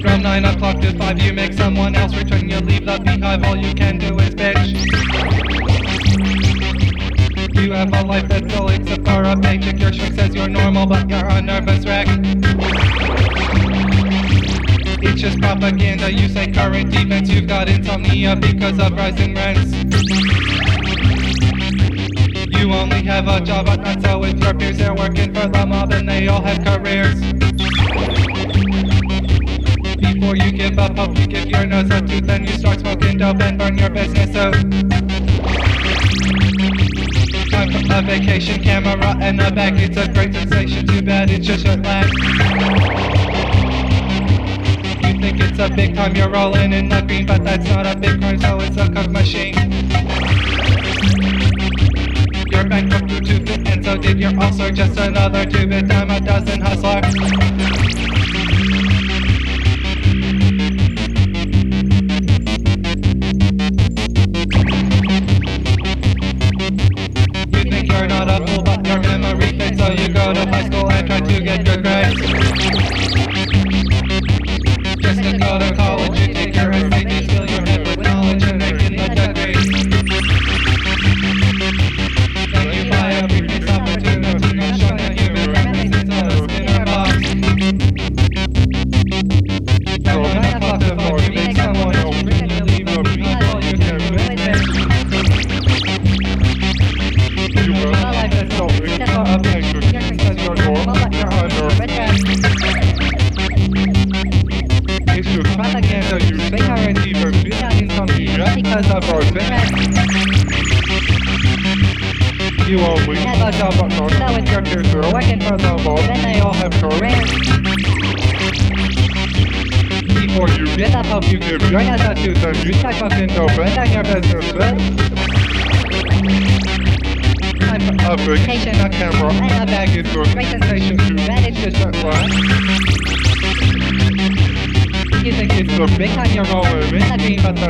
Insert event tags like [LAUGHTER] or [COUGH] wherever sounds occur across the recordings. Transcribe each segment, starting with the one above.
From 9 o'clock to 5 you make someone else return You leave. The beehive, all you can do is bitch You have a life that's dull except for a paycheck Your shrink says you're normal but you're a nervous wreck. It's just propaganda, you say current events. You've got insomnia because of rising rents You only have a job but not so with your peers They're working for the mob and they all have careers before you give up hope, you give your nose a tooth and you start smoking dope and burn your business out. Time for a vacation camera and a bag, it's a great sensation. Too bad it's just lag. You think it's a big time, you're rolling in the green, but that's not a big crime, so it's a coke machine. So did your ulcer. Just another two bit time, a dozen hustler. You think you're not a fool, but your memory fades, so you go to high school and try to get good grades.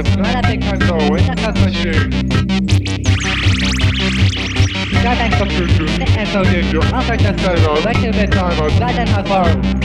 Gladate kanzoły na kanzosie. Gadań to przyszły, nie chętno wiedział, a tak jest szerwo, weź się wytarmo, gadań na farm.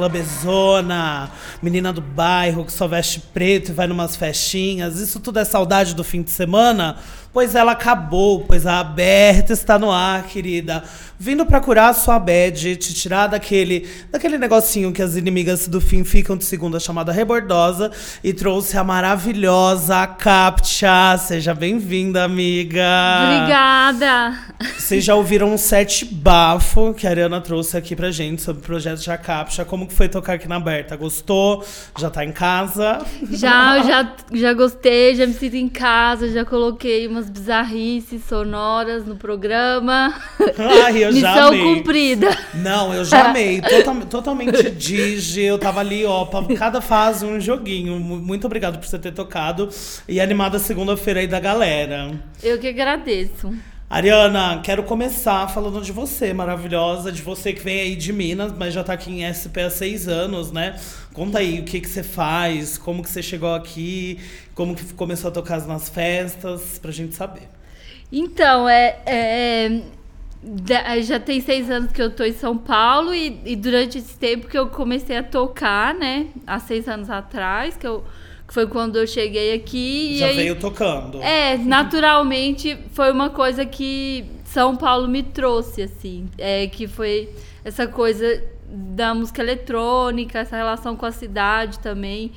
Clubezona, menina do bairro que só veste preto e vai numas festinhas. Isso tudo é saudade do fim de semana? Pois ela acabou, pois a aberta está no ar, querida. Vindo pra curar a sua bad, te tirar daquele, daquele negocinho que as inimigas do fim ficam de segunda, chamada rebordosa, e trouxe a maravilhosa Captcha. Seja bem-vinda, amiga. Obrigada. Vocês já ouviram um set bafo que a Ariana trouxe aqui pra gente sobre o projeto de Captcha. Como que foi tocar aqui na aberta? Gostou? Já tá em casa? Já, eu já, já gostei, já me sinto em casa, já coloquei umas bizarrices sonoras no programa. Ai, eu já Missão amei. cumprida. Não, eu já [LAUGHS] amei. Total- totalmente digi. Eu tava ali, ó, pra cada fase um joguinho. Mu- Muito obrigado por você ter tocado. E animada a segunda-feira aí da galera. Eu que agradeço. Ariana, quero começar falando de você, maravilhosa, de você que vem aí de Minas, mas já tá aqui em SP há seis anos, né? Conta aí o que que você faz, como que você chegou aqui, como que começou a tocar nas festas, pra gente saber. Então, é, é, da- já tem seis anos que eu tô em São Paulo e, e durante esse tempo que eu comecei a tocar, né? Há seis anos atrás, que, eu, que foi quando eu cheguei aqui. já e aí, veio tocando. É, naturalmente foi uma coisa que São Paulo me trouxe, assim. É, que foi essa coisa da música eletrônica, essa relação com a cidade também.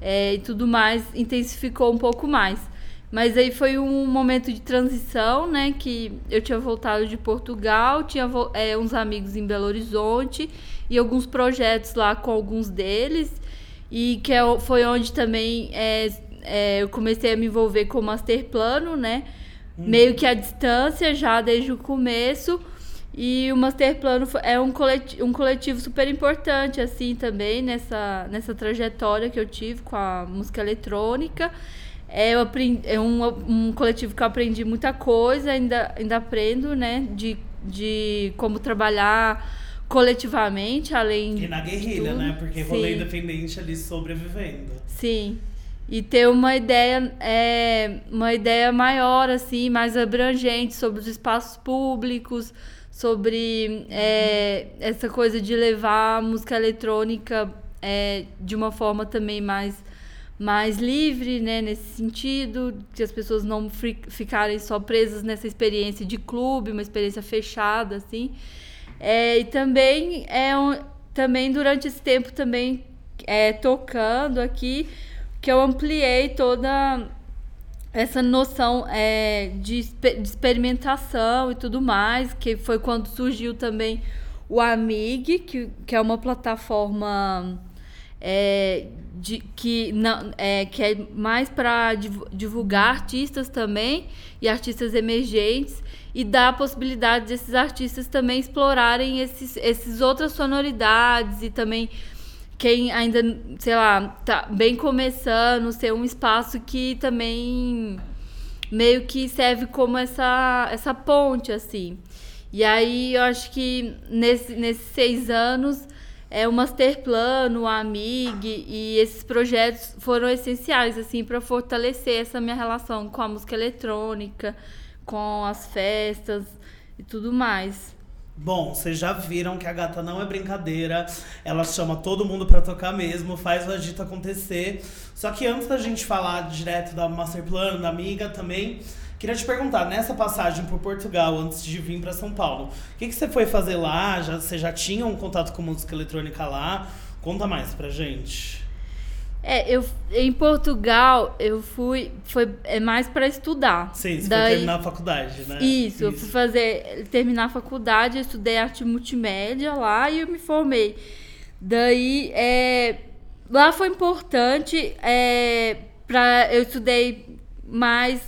é, e tudo mais intensificou um pouco mais. Mas aí foi um momento de transição, né? Que eu tinha voltado de Portugal, tinha é, uns amigos em Belo Horizonte e alguns projetos lá com alguns deles. E que é foi onde também é, é, eu comecei a me envolver com o Master Plano, né? Meio que à distância, já desde o começo. E o Master Plano é um coletivo, um coletivo super importante, assim, também, nessa, nessa trajetória que eu tive com a música eletrônica. É, eu aprendi, é um, um coletivo que eu aprendi muita coisa, ainda, ainda aprendo, né? De, de como trabalhar coletivamente, além E na guerrilha, né? Porque rolê Sim. independente ali sobrevivendo. Sim. E ter uma ideia, é, uma ideia maior, assim, mais abrangente sobre os espaços públicos, sobre é, essa coisa de levar a música eletrônica é, de uma forma também mais, mais livre, né, nesse sentido, que as pessoas não fi- ficarem só presas nessa experiência de clube, uma experiência fechada, assim. É, e também é um, também durante esse tempo também é, tocando aqui que eu ampliei toda essa noção é, de, de experimentação e tudo mais, que foi quando surgiu também o Amig, que, que é uma plataforma é, de, que, não, é, que é mais para divulgar artistas também e artistas emergentes e dar a possibilidade desses artistas também explorarem esses, esses outras sonoridades e também quem ainda, sei lá, tá bem começando, ser um espaço que também meio que serve como essa, essa ponte, assim. E aí eu acho que nesse, nesses seis anos é o Master Plano, o Amig e esses projetos foram essenciais, assim, para fortalecer essa minha relação com a música eletrônica, com as festas e tudo mais. Bom, vocês já viram que a gata não é brincadeira. Ela chama todo mundo pra tocar mesmo, faz o agito acontecer. Só que antes da gente falar direto da Master Plano, da amiga também, queria te perguntar, nessa passagem por Portugal, antes de vir pra São Paulo, o que, que você foi fazer lá? Já, você já tinha um contato com música eletrônica lá? Conta mais pra gente. É, eu em Portugal eu fui foi é mais para estudar. Sim, você Daí- foi terminar a faculdade, né? Isso, eu fui fazer terminar a faculdade, eu estudei arte multimédia lá e eu me formei. Daí é, lá foi importante é, para eu estudei mais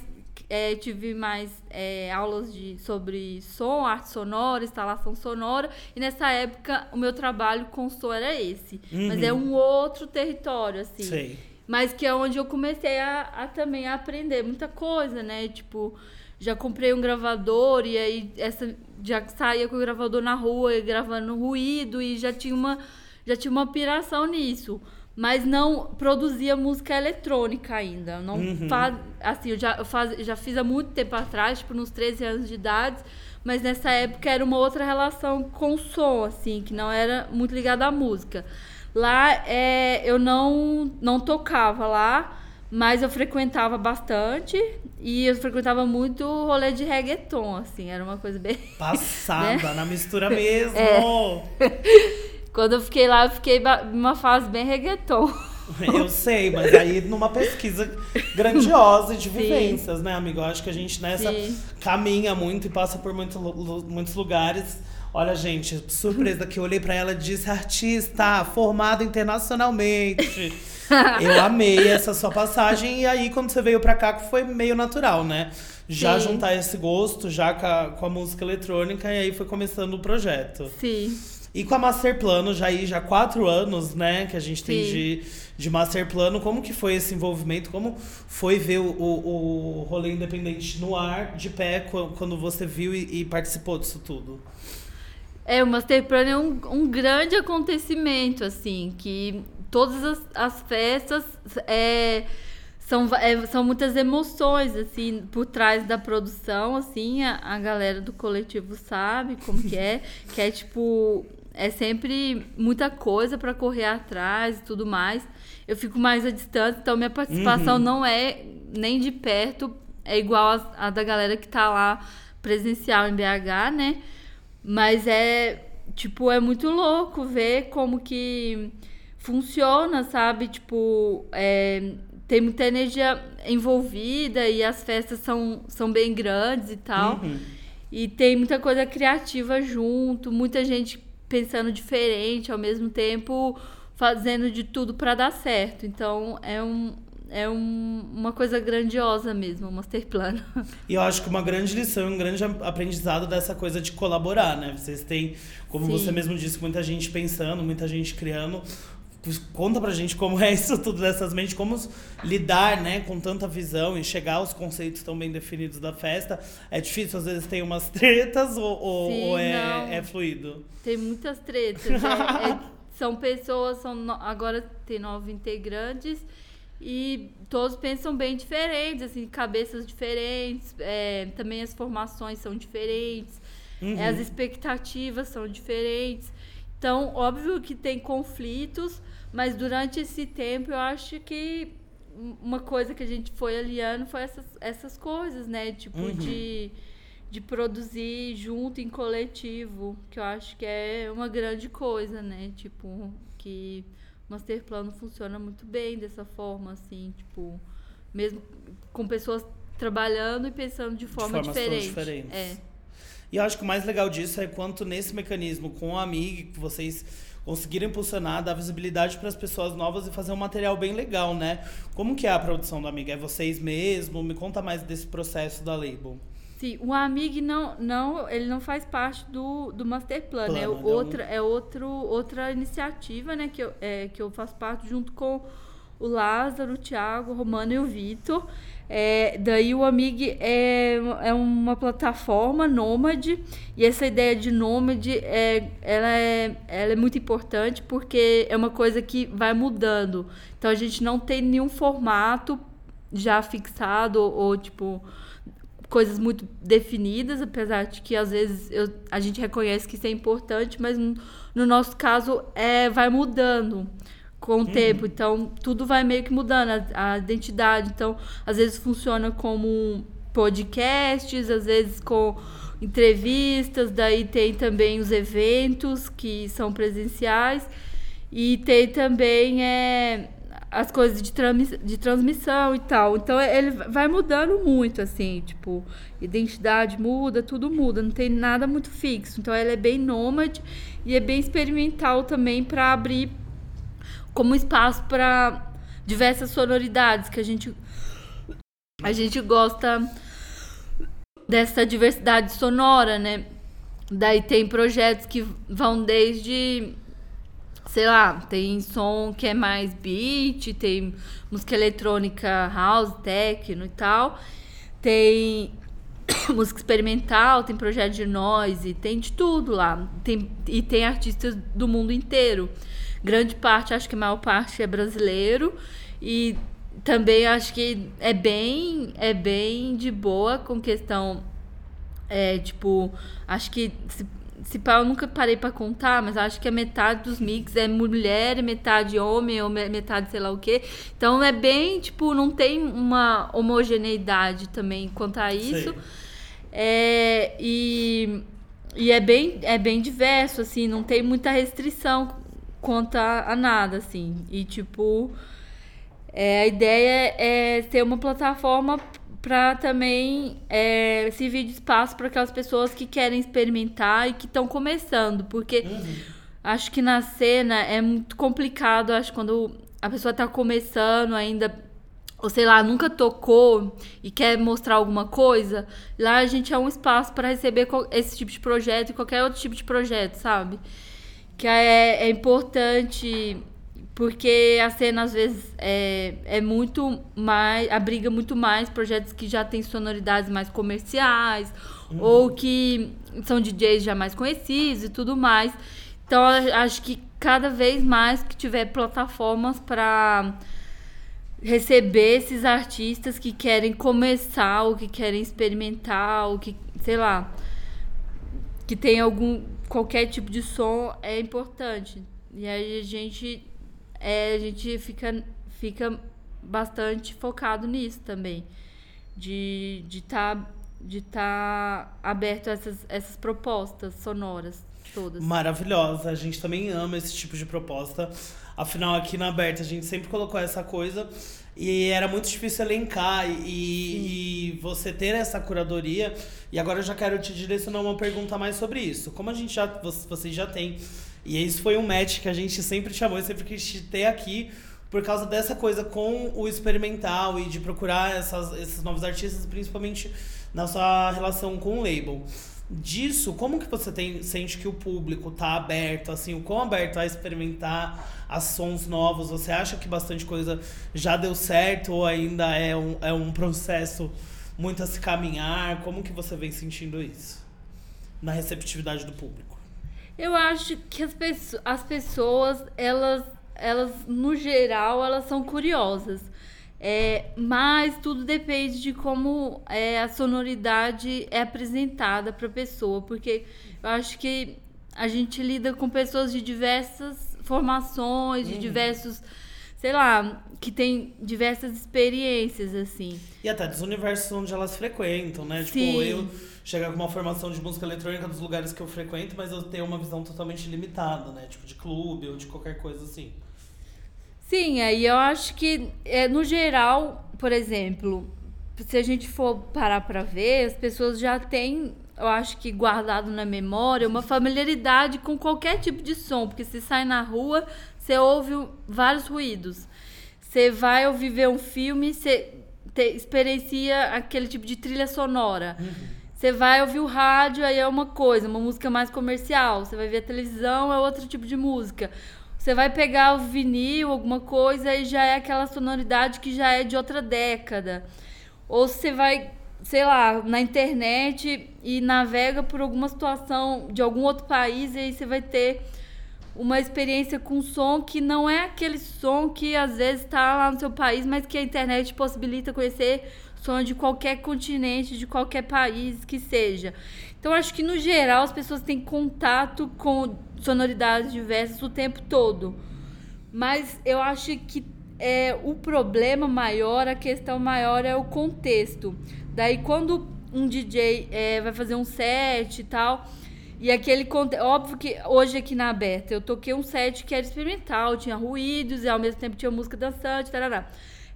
é, tive mais é, aulas de, sobre som, arte sonora, instalação sonora. E nessa época, o meu trabalho com som era esse. Mas é um outro território, assim. Sei. Mas que é onde eu comecei a, a também a aprender muita coisa, né? Tipo, já comprei um gravador e aí essa já saía com o gravador na rua e gravando ruído e já tinha uma já tinha uma piração nisso. Mas não produzia música eletrônica ainda. Não faz, assim, eu já, faz, já fiz há muito tempo atrás, tipo, nos 13 anos de idade, mas nessa época era uma outra relação com o som, assim, que não era muito ligada à música. Lá é, eu não, não tocava lá, mas eu frequentava bastante e eu frequentava muito o rolê de reggaeton, assim, era uma coisa bem. [LAUGHS] Passada, na mistura mesmo. [LAUGHS] Quando eu fiquei lá, eu fiquei numa fase bem reggaeton. [LAUGHS] Eu sei, mas aí numa pesquisa grandiosa de vivências, né, amigo? Eu acho que a gente nessa Sim. caminha muito e passa por muito, muitos lugares. Olha, gente, surpresa que eu olhei pra ela e disse artista, formada internacionalmente. [LAUGHS] eu amei essa sua passagem e aí quando você veio pra cá foi meio natural, né? Já Sim. juntar esse gosto já com a, com a música eletrônica e aí foi começando o projeto. Sim. E com a Master Plano, já aí já quatro anos, né, que a gente tem Sim. de, de Master Plano, como que foi esse envolvimento? Como foi ver o, o, o rolê independente no ar, de pé, qu- quando você viu e, e participou disso tudo? É, o Master Plan é um, um grande acontecimento, assim, que todas as, as festas é, são, é, são muitas emoções, assim, por trás da produção, assim, a, a galera do coletivo sabe como que é, [LAUGHS] que é tipo, é sempre muita coisa para correr atrás e tudo mais. Eu fico mais à distância, então minha participação não é nem de perto, é igual a, a da galera que tá lá presencial em BH, né? Mas é, tipo, é muito louco ver como que funciona, sabe? Tipo, é, tem muita energia envolvida e as festas são, são bem grandes e tal. E tem muita coisa criativa junto, muita gente pensando diferente, ao mesmo tempo fazendo de tudo para dar certo. Então é um é um, uma coisa grandiosa mesmo, o Master Plano. [LAUGHS] E eu acho que uma grande lição, um grande aprendizado dessa coisa de colaborar, né? Vocês têm, como Sim. você mesmo disse, muita gente pensando, muita gente criando. Conta pra gente como é isso [LAUGHS] tudo dessas mentes, como lidar, né, com tanta visão e chegar aos conceitos tão bem definidos da festa. É difícil, às vezes tem umas [LAUGHS] tretas ou, ou- Sim, ou é, é fluido? Tem muitas tretas. é- é- são pessoas, são no- agora tem nove integrantes e todos pensam bem diferentes, assim, cabeças diferentes, é, também as formações são diferentes, é, as expectativas são diferentes. Então, óbvio que tem conflitos, mas durante esse tempo eu acho que uma coisa que a gente foi aliando foi essas, essas coisas, né? Tipo, de, de produzir junto em coletivo, que eu acho que é uma grande coisa, né? Tipo, que o Master Plano funciona muito bem dessa forma, assim, tipo, mesmo com pessoas trabalhando e pensando de forma, tão diferente. diferentes. É. E eu acho que o mais legal disso é quanto nesse mecanismo com a Amiga, que vocês conseguiram impulsionar, dar visibilidade para as pessoas novas e fazer um material bem legal, né? Como que é a produção da Amiga? É vocês mesmo? Me conta mais desse processo da label. Sim, o Amig não, não, ele não faz parte do, do Master Plan, é Plano, né? outra, é outro, outra iniciativa, né, que eu, é, que eu faço parte junto com o Lázaro, o Thiago, o Romano e o Vitor. É, daí o Amig é, é uma plataforma nômade e essa ideia de nômade é, ela é, ela é muito importante porque é uma coisa que vai mudando. Então a gente não tem nenhum formato já fixado ou, ou, tipo coisas muito definidas, apesar de que às vezes eu- a gente reconhece que isso é importante, mas no, no nosso caso é, vai mudando com o tempo. Então, tudo vai meio que mudando, a, a identidade. Então, às vezes funciona como podcasts, às vezes com entrevistas, daí tem também os eventos que são presenciais e tem também é, as coisas de, transmi- de transmissão e tal. Então ele vai mudando muito, assim, tipo, identidade muda, tudo muda, não tem nada muito fixo. Então ele é bem nômade e é bem experimental também para abrir como espaço para diversas sonoridades que a gente a gente gosta dessa diversidade sonora, né? Daí tem projetos que vão desde sei lá, tem som que é mais beat, tem música eletrônica house, techno e tal. Tem [COUGHS] música experimental, tem projeto de noise, tem de tudo lá. Tem, e tem artistas do mundo inteiro. Grande parte, acho que a maior parte é brasileiro. E também acho que é bem, é bem de boa com questão É, tipo, acho que. Se, se pá, eu nunca parei pra contar, mas acho que a metade dos mix é mulher, metade homem, ou me- metade sei lá o quê. Então é bem, tipo, não tem uma homogeneidade também quanto a isso. É, e e é, bem, é bem diverso, assim, não tem muita restrição quanto a, nada, assim. E, tipo, é, a ideia é ter uma plataforma para também é, servir de espaço para aquelas pessoas que querem experimentar e que estão começando, porque acho que na cena é muito complicado, acho quando a pessoa está começando ainda ou sei lá, nunca tocou e quer mostrar alguma coisa, lá a gente é um espaço para receber esse tipo de projeto e qualquer outro tipo de projeto, sabe? Que é, é importante porque a cena às vezes é, é muito mais, abriga muito mais projetos que já têm sonoridades mais comerciais ou que são DJs já mais conhecidos e tudo mais. Então acho que cada vez mais que tiver plataformas para receber esses artistas que querem começar ou que querem experimentar ou que, sei lá, que tem algum qualquer tipo de som é importante. E aí a gente é, a gente fica fica bastante focado nisso também. De de tá de tá aberto a essas essas propostas sonoras todas. Maravilhosa. A gente também ama esse tipo de proposta. Afinal, aqui na Aberta, a gente sempre colocou essa coisa e era muito difícil elencar e, e você ter essa curadoria. E agora eu já quero te direcionar uma pergunta mais sobre isso. Como a gente já, vo- vocês já têm, e isso foi um match que a gente sempre chamou e sempre quis te ter aqui por causa dessa coisa com o experimental e de procurar essas, esses novos artistas, principalmente na sua relação com o label. Disso, como que você tem, sente que o público tá aberto, assim, o quão aberto a experimentar a sons novos? Você acha que bastante coisa já deu certo ou ainda é um, é um processo muito a se caminhar? Como que você vem sentindo isso? Na receptividade do público. Eu acho que as, pesso- as pessoas, elas, elas, no geral, elas são curiosas. É, mas tudo depende de como é, a sonoridade é apresentada para a pessoa. Porque eu acho que a gente lida com pessoas de diversas formações, de diversos, sei lá, que tem diversas experiências, assim. E até dos universos onde elas frequentam, né? Tipo, Sim. eu chegar com uma formação de música eletrônica dos lugares que eu frequento, mas eu tenho uma visão totalmente limitada, né? Tipo, de clube ou de qualquer coisa assim. Sim, aí eu acho que, é, no geral, por exemplo, se a gente for parar pra ver, as pessoas já têm, eu acho que guardado na memória, uma familiaridade com qualquer tipo de som, porque você sai na rua, você ouve vários ruídos. Você vai ouvir ver um filme, você te- experiencia aquele tipo de trilha sonora. Você vai ouvir o rádio, aí é uma coisa, uma música mais comercial. Você vai ver a televisão, é outro tipo de música. Você vai pegar o vinil, alguma coisa, e já é aquela sonoridade que já é de outra década. Ou você vai, sei lá, na internet e navega por alguma situação de algum outro país, e aí você vai ter uma experiência com som que não é aquele som que às vezes está lá no seu país, mas que a internet possibilita conhecer som de qualquer continente, de qualquer país que seja. Então acho que no geral as pessoas têm contato com sonoridades diversas o tempo todo. Mas eu acho que é, o problema maior, a questão maior é o contexto. Daí quando um DJ é, vai fazer um set e tal, e aquele conte- óbvio que hoje aqui na aberta eu toquei um set que era experimental, tinha ruídos e ao mesmo tempo tinha música dançante, tarará.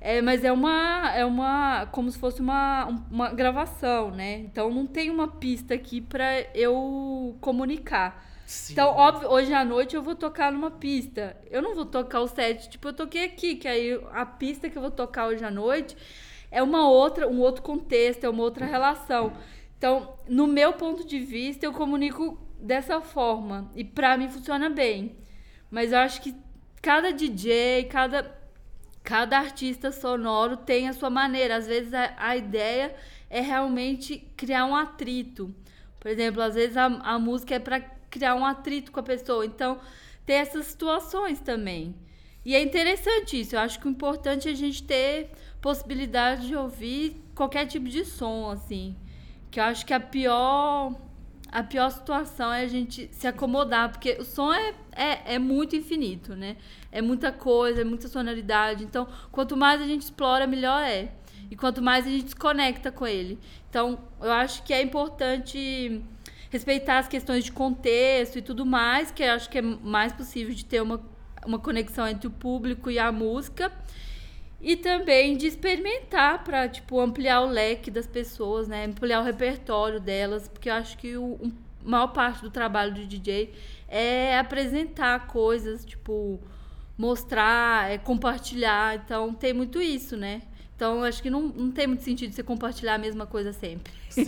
É, mas é uma é uma como se fosse uma, um- uma gravação, né? Então não tem uma pista aqui pra eu comunicar. Sim. Então, óbvio, hoje à noite eu vou tocar numa pista. Eu não vou tocar o set, tipo, eu toquei aqui, que aí a pista que eu vou tocar hoje à noite é uma outra, um outro contexto, é uma outra relação. Então, no meu ponto de vista, eu comunico dessa forma e pra mim funciona bem. Mas eu acho que cada DJ, cada cada artista sonoro tem a sua maneira. Às vezes a, a ideia é realmente criar um atrito. Por exemplo, às vezes a, a música é para criar um atrito com a pessoa. Então, tem essas situações também. E é interessante isso. Eu acho que o importante é a gente ter possibilidade de ouvir qualquer tipo de som, assim. Que eu acho que a pior a pior situação é a gente se acomodar, porque o som é, é, é muito infinito, né? É muita coisa, é muita sonoridade. Então, quanto mais a gente explora, melhor é. E quanto mais a gente se conecta com ele. Então, eu acho que é importante respeitar as questões de contexto e tudo mais, que eu acho que é mais possível de ter uma, uma conexão entre o público e a música. E também de experimentar para tipo ampliar o leque das pessoas, né? Ampliar o repertório delas, porque eu acho que o, a maior parte do trabalho do DJ é apresentar coisas, tipo mostrar, é compartilhar. Então tem muito isso, né? Então acho que não, não tem muito sentido você compartilhar a mesma coisa sempre. Sim.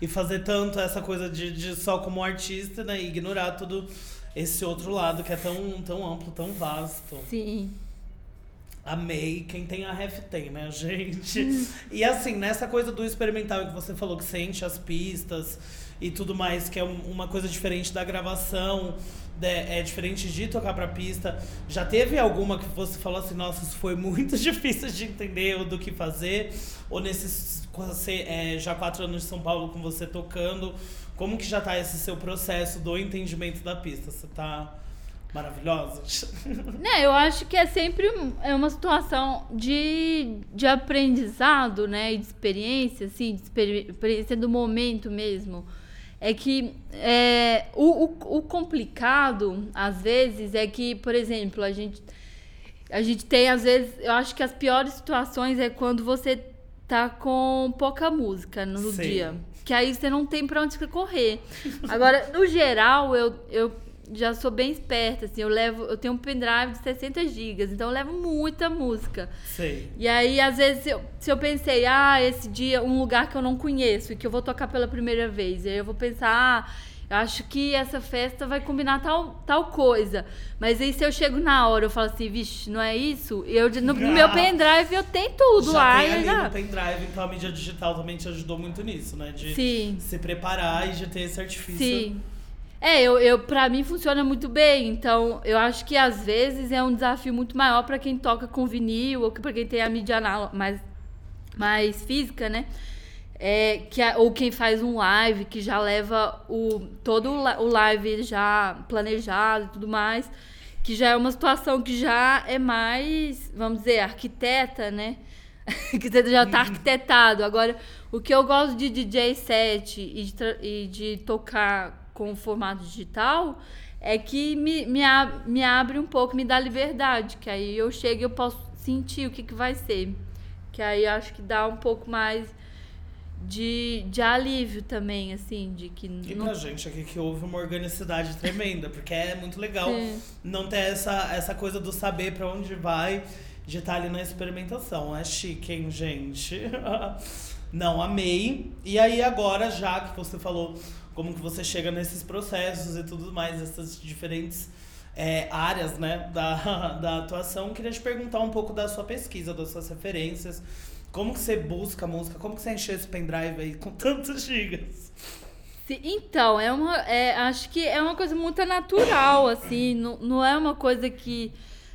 e fazer tanto essa coisa de, de só como artista, né? E ignorar todo esse outro lado que é tão, tão amplo, tão vasto. Sim. Amei. Quem tem a ref tem, né, gente? e assim, nessa coisa do experimental que você falou que sente as pistas e tudo mais, que é um- uma coisa diferente da gravação, né, é diferente de tocar pra pista. Já teve alguma que você falou assim, nossa, isso foi muito [LAUGHS] difícil de entender ou do que fazer? Ou nesses você, é, já quatro anos de São Paulo com você tocando, como que já tá esse seu processo do entendimento da pista? Você tá maravilhosa? [LAUGHS] Né, eu acho que é sempre é uma situação de, de aprendizado, né? E de experiência, assim, de experi- experiência do momento mesmo. É que é, o, o, o complicado, às vezes, é que, por exemplo, a gente, a gente tem, às vezes, eu acho que as piores situações é quando você tá com pouca música no Sim. dia. Que aí você não tem pra onde correr. Agora, no geral, eu, eu já sou bem esperta, assim, eu levo, eu tenho um pendrive de 60 gigas, então eu levo muita música. Sei. E aí, às vezes, se eu, se eu pensei, ah, esse dia, um lugar que eu não conheço e que eu vou tocar pela primeira vez, e aí eu vou pensar, ah, eu acho que essa festa vai combinar tal, tal coisa. Mas aí, se eu chego na hora, eu falo assim, vixe, não é isso? Eu, no [LAUGHS] meu pendrive eu tenho tudo já lá. tem e ali já- no pendrive, então a mídia digital também te ajudou muito nisso, né? De Sim. se preparar e de ter esse artifício. Sim. É, eu, eu, pra mim funciona muito bem. Então, eu acho que às vezes é um desafio muito maior pra quem toca com vinil ou pra quem tem a mídia mais, mais física, né? É, que a- ou quem faz um live que já leva o, todo o li- o live já planejado e tudo mais. Que já é uma situação que já é mais, vamos dizer, arquiteta, né? [LAUGHS] que já tá arquitetado. Agora, o que eu gosto de DJ set e de, e de tocar com formato digital é que me, me, me abre um pouco, me dá liberdade. Que aí eu chego e eu posso sentir o que, que vai ser. Que aí acho que dá um pouco mais de, de alívio também, assim, de que E não pra gente aqui que houve uma organicidade tremenda, porque é muito legal Sim. não ter essa, essa coisa do saber pra onde vai, de estar ali na experimentação. É chique, hein, gente? [LAUGHS] Não, amei. E aí agora, já que você falou como que você chega nesses processos e tudo mais, essas diferentes é, áreas né, da, [LAUGHS] da atuação, queria te perguntar um pouco da sua pesquisa, das suas referências. Como que você busca música? Como que você encheu esse pendrive aí com [LAUGHS] tantos gigas? Então, é uma, é, acho que é uma coisa muito natural, assim, não, não é uma coisa que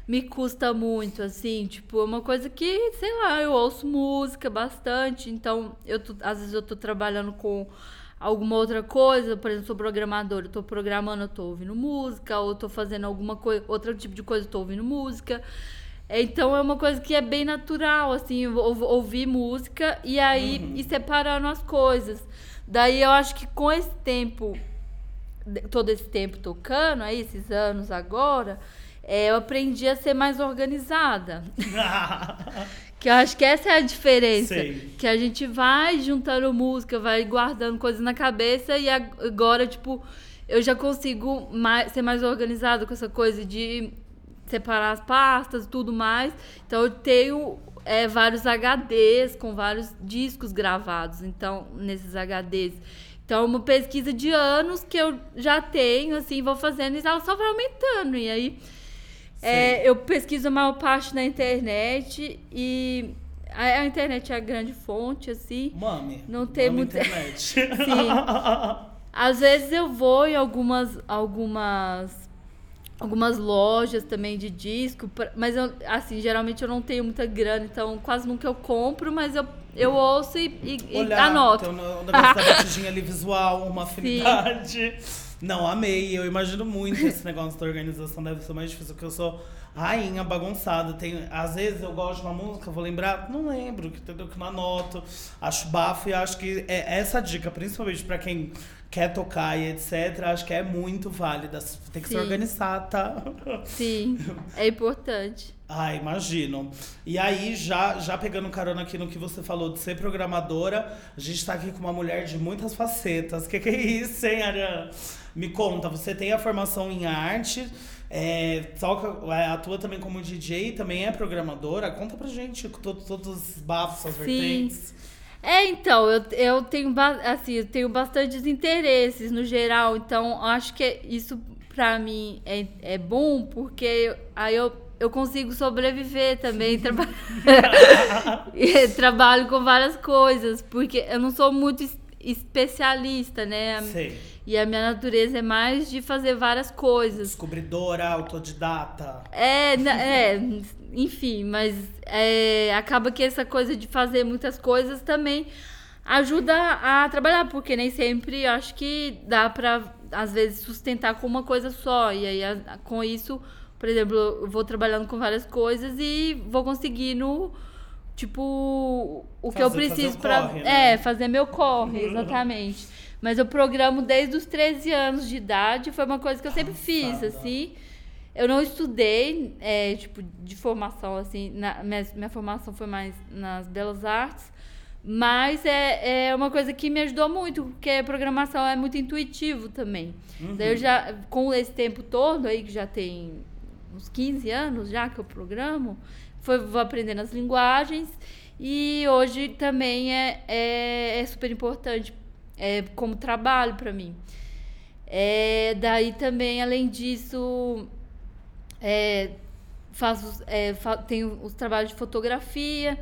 me custa muito, assim, tipo, é uma coisa que, sei lá, eu ouço música bastante, então, eu tô- às vezes eu tô trabalhando com alguma outra coisa, por exemplo, sou programadora, eu tô programando, eu tô ouvindo música, ou tô fazendo alguma coisa, outro tipo de coisa, eu tô ouvindo música. Então é uma coisa que é bem natural, assim, ou- ouvir música e aí ir separando as coisas. Daí eu acho que com esse tempo, todo esse tempo tocando, aí, esses anos agora, é, eu aprendi a ser mais organizada. [LAUGHS] Que eu acho que essa é a diferença. Sei. Que a gente vai juntando música, vai guardando coisas na cabeça e ag- agora, tipo, eu já consigo mais, ser mais organizada com essa coisa de separar as pastas e tudo mais. Então eu tenho é, vários HDs com vários discos gravados, então, nesses HDs. Então, é uma pesquisa de anos que eu já tenho, assim, vou fazendo e ela só vai aumentando. E aí, é, eu pesquiso a maior parte na internet e a, a internet é a grande fonte, assim. Mami. Não tem mami muito- internet. [LAUGHS] Às vezes eu vou em algumas, algumas algumas lojas também de disco, pra- mas eu, assim, geralmente eu não tenho muita grana, então quase nunca eu compro, mas eu, eu ouço e, e- e Olhar, anoto. Tem o negócio da batidinha ali visual, uma afinidade. Não, amei. Eu imagino muito esse negócio da organização. Deve ser mais difícil, porque eu sou rainha bagunçada. Tem, às vezes eu gosto de uma música, vou lembrar, não lembro, que entendeu? Que não anoto. Acho bafo e acho que é essa dica, principalmente pra quem quer tocar e etc., acho que é muito válida. Tem que se Sim. organizar, tá? Sim, é importante. Ah, imagino. E aí, já, já pegando carona aqui no que você falou de ser programadora, a gente tá aqui com uma mulher de muitas facetas. Que que é isso, hein, Ariana? Me conta, você tem a formação em arte, é, toca, é, atua também como DJ, também é programadora. Conta pra gente to- todos os bafos, as Sim. vertentes. É, então, eu, eu tenho assim, eu tenho bastantes interesses no geral, então acho que isso pra mim é, é bom, porque eu- aí eu, eu consigo sobreviver também, traba- [LAUGHS] [LAUGHS] [LAUGHS] trabalho com várias coisas, porque eu não sou muito especialista, né? Sei. E a minha natureza é mais de fazer várias coisas. Descobridora, autodidata. É, é, [LAUGHS] enfim, mas é, acaba que essa coisa de fazer muitas coisas também ajuda a trabalhar, porque nem sempre acho que dá pra, às vezes, sustentar com uma coisa só. E aí, a- com isso, por exemplo, eu vou trabalhando com várias coisas e vou conseguindo, tipo, o que eu Fazer- fazer preciso corre, né? É, fazer meu corre, exatamente. Mas eu programo desde os 13 anos de idade, foi uma coisa que eu sempre fiz, assim. Eu não estudei, é, tipo, de formação, assim, na, minha, minha formação foi mais nas belas artes, mas é, é uma coisa que me ajudou muito, porque a programação é muito intuitivo também. Daí eu já, com esse tempo todo aí, que já tem uns 15 anos já que eu programo, foi, vou aprendendo as linguagens. E hoje também é, é, é super importante é, como trabalho para mim. É, daí também, além disso, é, faço, é, fa- tenho os trabalhos de fotografia,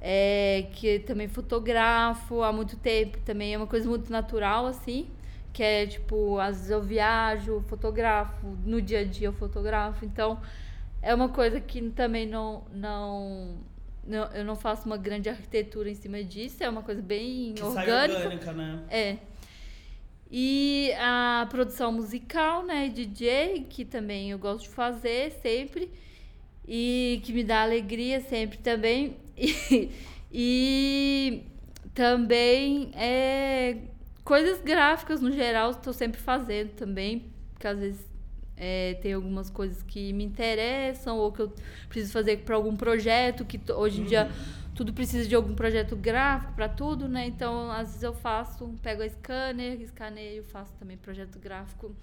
é, que também fotografo há muito tempo, também é uma coisa muito natural, assim, que é tipo, às vezes eu viajo, fotografo, no dia a dia eu fotografo, então é uma coisa que também não, não, não eu não faço uma grande arquitetura em cima disso, é uma coisa bem Que orgânica. orgânica, né? É. E a produção musical, né, DJ, que também eu gosto de fazer sempre e que me dá alegria sempre também. [LAUGHS] E, e também é, coisas gráficas no geral, estou sempre fazendo também, porque às vezes é, tem algumas coisas que me interessam ou que eu preciso fazer para algum projeto, que hoje em dia tudo precisa de algum projeto gráfico para tudo, né? Então, às vezes eu faço, pego a scanner, escaneio, faço também projeto gráfico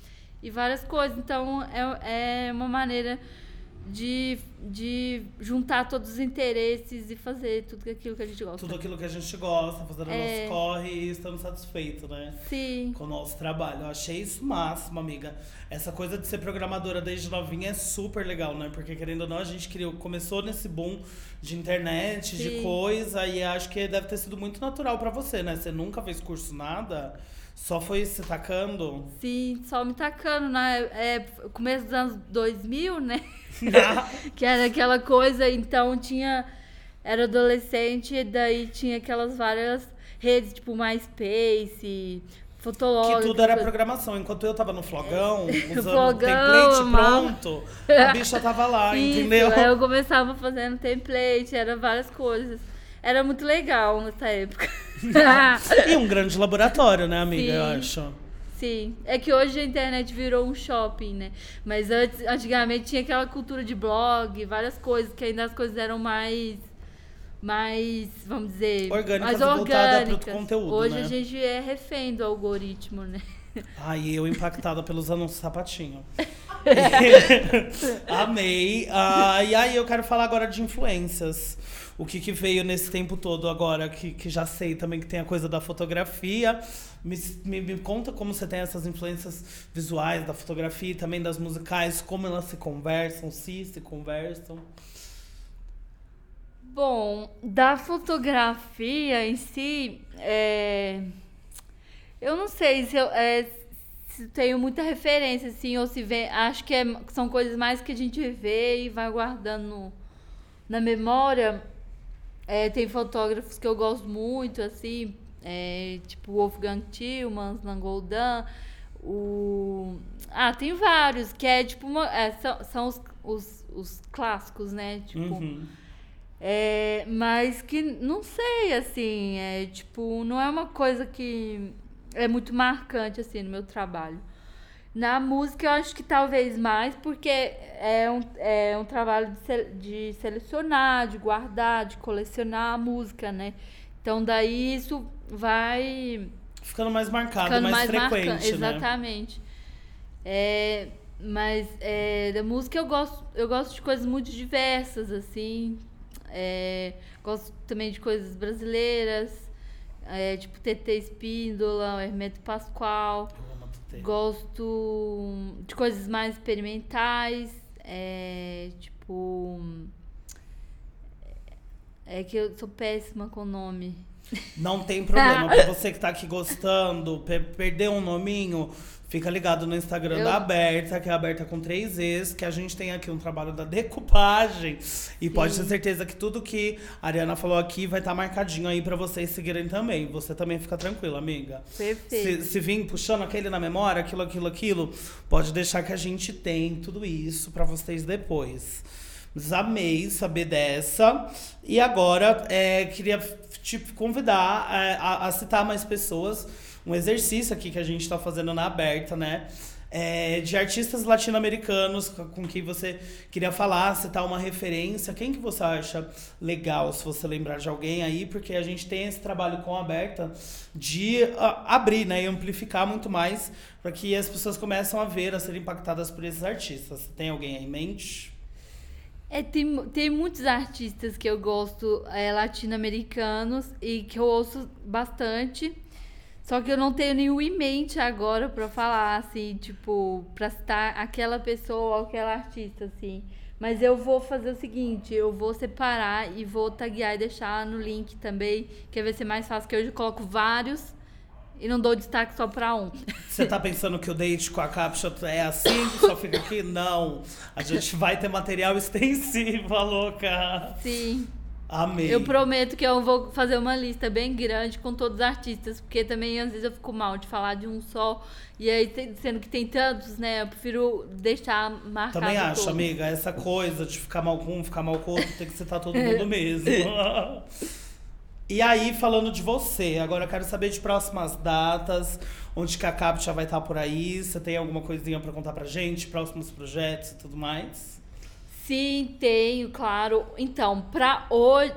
e várias coisas. Então, é, é uma maneira de, de juntar todos os interesses e fazer tudo aquilo que a gente gosta. Tudo aquilo que a gente gosta, fazendo o É. nosso corre e estamos satisfeitos, né? Sim. com o nosso trabalho. Eu achei isso máximo, amiga. Essa coisa de ser programadora desde novinha é super legal, né? Porque querendo ou não, a gente criou, começou nesse boom de internet, de Sim. coisa, e acho que deve ter sido muito natural pra você, né? Você nunca fez curso nada, só foi se tacando. Sim, só me tacando, né? É, começo dos anos 2000, né? [LAUGHS] que era aquela coisa, então tinha. Era adolescente, e daí tinha aquelas várias redes, tipo MySpace, Fotolog. Que tudo era programação. Enquanto eu tava no flogão, [LAUGHS] usando Flogão, template pronto, a [LAUGHS] bicha tava lá, Isso, entendeu? aí eu começava fazendo template, era várias coisas. Era muito legal nessa época. [LAUGHS] E um [LAUGHS] grande laboratório, né, amiga? Eu Sim. acho. Sim, é que hoje a internet virou um shopping, né? Mas antes, antigamente tinha aquela cultura de blog, várias coisas, que ainda as coisas eram mais. Mais, vamos dizer. Orgânicas mais orgânicas. conteúdo, Hoje né? a gente é refém do algoritmo, né? Ai, eu impactada pelos anúncios sapatinho. [LAUGHS] Amei. Ah, e aí eu quero falar agora de influências. O que, que veio nesse tempo todo agora, que, que já sei também que tem a coisa da fotografia. Me, me, me conta como você tem essas influências visuais da fotografia e também das musicais, como elas se conversam, se se conversam. Bom, da fotografia em si, é, eu não sei se eu, é, se tenho muita referência, assim, ou se vê. Acho que é- são coisas mais que a gente vê e vai guardando na memória. É, tem fotógrafos que eu gosto muito, assim, é, tipo Wolfgang Tillmans, Langoldan, o... Ah, tem vários, que é tipo uma... é, são são os, os, os clássicos, né? Tipo, Uhum. é, mas que não sei, assim, é tipo, não é uma coisa que é muito marcante, assim, no meu trabalho. Na música eu acho que talvez mais, porque é um, é um trabalho de, se- de selecionar, de guardar, de colecionar a música, né? Então daí isso vai Ficando mais marcado, ficando mais, mais, frequente, né? Exatamente. É, mas é, da música eu gosto, eu gosto de coisas muito diversas, assim. É, gosto também de coisas brasileiras, é, tipo TT Espíndola, Hermeto Pascoal. Gosto de coisas mais experimentais, é, tipo. É que eu sou péssima com nome. Não tem problema. [LAUGHS] pra você que tá aqui gostando, pe- perdeu um nominho, fica ligado no Instagram Eu- da Aberta, que é aberta com três Es, que a gente tem aqui um trabalho da decupagem. E pode ter certeza que tudo que a Ariana falou aqui vai estar marcadinho aí pra vocês seguirem também. Você também fica tranquila, amiga. Perfeito. Se, se vir puxando aquele na memória, aquilo, aquilo, aquilo, pode deixar que a gente tem tudo isso pra vocês depois. Mas amei saber dessa. E agora, é, queria te convidar é, a, a citar mais pessoas. Um exercício aqui que a gente tá fazendo na aberta, né? É, de artistas latino-americanos com quem você queria falar, citar uma referência. Quem que você acha legal, se você lembrar de alguém aí? Porque a gente tem esse trabalho com a aberta de ah, abrir, né? E amplificar muito mais para que as pessoas começam a ver, a serem impactadas por esses artistas. Tem alguém aí em mente? É, tem, tem muitos artistas que eu gosto é, latino-americanos e que eu ouço bastante. Só que eu não tenho nenhum em mente agora pra falar, assim, tipo, pra citar aquela pessoa ou aquela artista, assim. Mas eu vou fazer o seguinte, eu vou separar e vou taguear e deixar no link também, que vai ser mais fácil, que hoje eu coloco vários e não dou destaque só pra um. Você tá pensando que o date com a captcha é assim, que só fica aqui? Não. A gente vai ter material extensivo, louca. Sim. Amei. Eu prometo que eu vou fazer uma lista bem grande com todos os artistas, porque também às vezes eu fico mal de falar de um só. E aí, sendo que tem tantos, né? Eu prefiro deixar marcado Também acho, todos. amiga, essa coisa de ficar mal com um, ficar mal com outro, tem que citar todo mundo [LAUGHS] mesmo. E aí, falando de você, agora eu quero saber de próximas datas, onde que a Captcha vai estar por aí. Você tem alguma coisinha pra contar pra gente? Próximos projetos e tudo mais? Sim, tenho, claro. Então, pra hoje.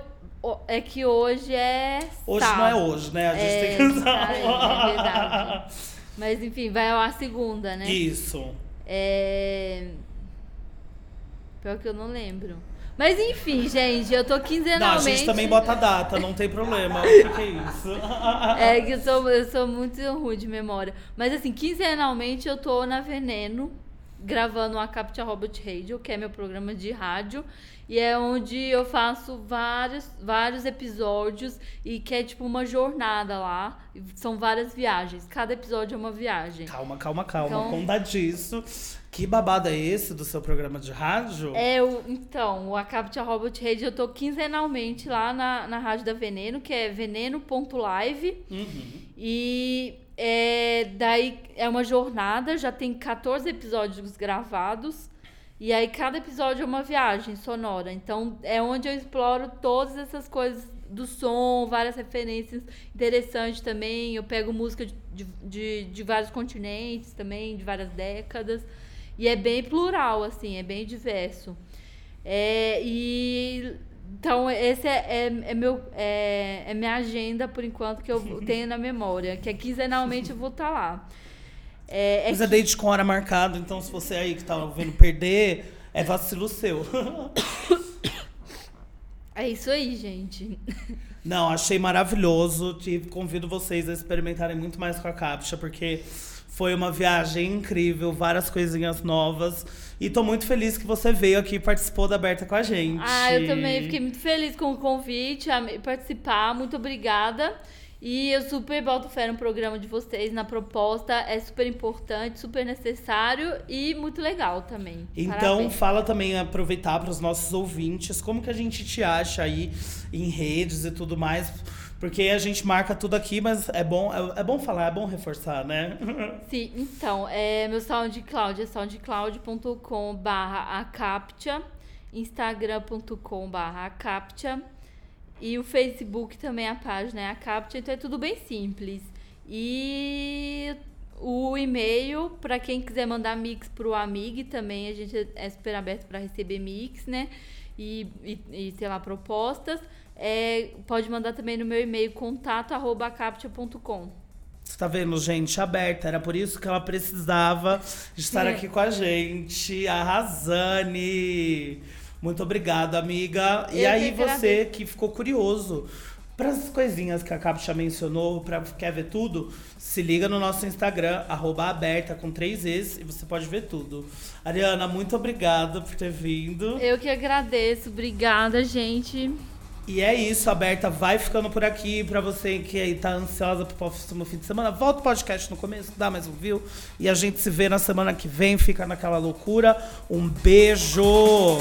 É que hoje é. Hoje não é hoje, né? A gente É, tem que usar. ai, é verdade. Mas enfim, vai ao ar segunda, né? Isso. É. Pior que eu não lembro. Mas enfim, gente, eu tô Não, a quinzenalmente. gente também bota a data, não tem problema. O que, que é isso? [LAUGHS] É que eu sou, eu sou muito ruim de memória. Mas assim, quinzenalmente eu tô na Veneno, gravando a Captcha Robot Radio, que é meu programa de rádio. E é onde eu faço vários, vários episódios e que é tipo uma jornada lá. São várias viagens. Cada episódio é uma viagem. Calma, calma, calma. Então- Conta disso. Que babado é esse do seu programa de rádio? É, o, então, o A Captcha Robot Radio eu tô quinzenalmente lá na, na Rádio da Veneno, que é veneno.live. Uhum. E é, daí é uma jornada, já tem 14 episódios gravados. E aí cada episódio é uma viagem sonora. Então é onde eu exploro todas essas coisas do som, várias referências interessantes também. Eu pego música de, de, de, vários continentes também, de várias décadas. E é bem plural, assim, é bem diverso. É, e então esse é, é, é meu é, é minha agenda por enquanto que eu [LAUGHS] tenho na memória, que é quinzenalmente eu vou estar lá. É, é Mas é date com hora marcada, então se você aí que tá ouvindo perder, é vacilo seu. [COUGHS] É isso aí, gente. Não, achei maravilhoso. E convido vocês a experimentarem muito mais com a Captcha, porque foi uma viagem incrível, várias coisinhas novas. E tô muito feliz que você veio aqui e participou da Aberta com a gente. Ah, eu também fiquei muito feliz com o convite, a participar. Muito obrigada. E eu super boto fé no programa de vocês, na proposta. É super importante, super necessário e muito legal também. Então, Parabéns. fala também, aproveitar para os nossos ouvintes, como que a gente te acha aí em redes e tudo mais. Porque a gente marca tudo aqui, mas é bom, é, é bom falar, é bom reforçar, né? [LAUGHS] Sim, então, é, meu SoundCloud é soundcloud.com barra acaptcha, instagram.com barra acaptcha e o Facebook também a página é acaptcha, então é tudo bem simples. E o e-mail, para quem quiser mandar mix pro Amig também, a gente é super aberto para receber mix, né? E, e, e, sei lá, propostas. É, pode mandar também no meu e-mail, contato arroba acaptcha.com. Você tá vendo, gente, aberta. Era por isso que ela precisava estar aqui com a gente. A Razane. Muito obrigado, amiga. E Eu aí, que você que ficou curioso para as coisinhas que a Captcha mencionou, para quer ver tudo, se liga no nosso Instagram, arroba aberta com três vezes, e você pode ver tudo. Ariana, muito obrigada por ter vindo. Eu que agradeço, obrigada, gente. E é isso, a Berta vai ficando por aqui. Pra você que aí tá ansiosa pro próximo fim de semana, volta o podcast no começo, dá mais um view. E a gente se vê na semana que vem, fica naquela loucura. Um beijo!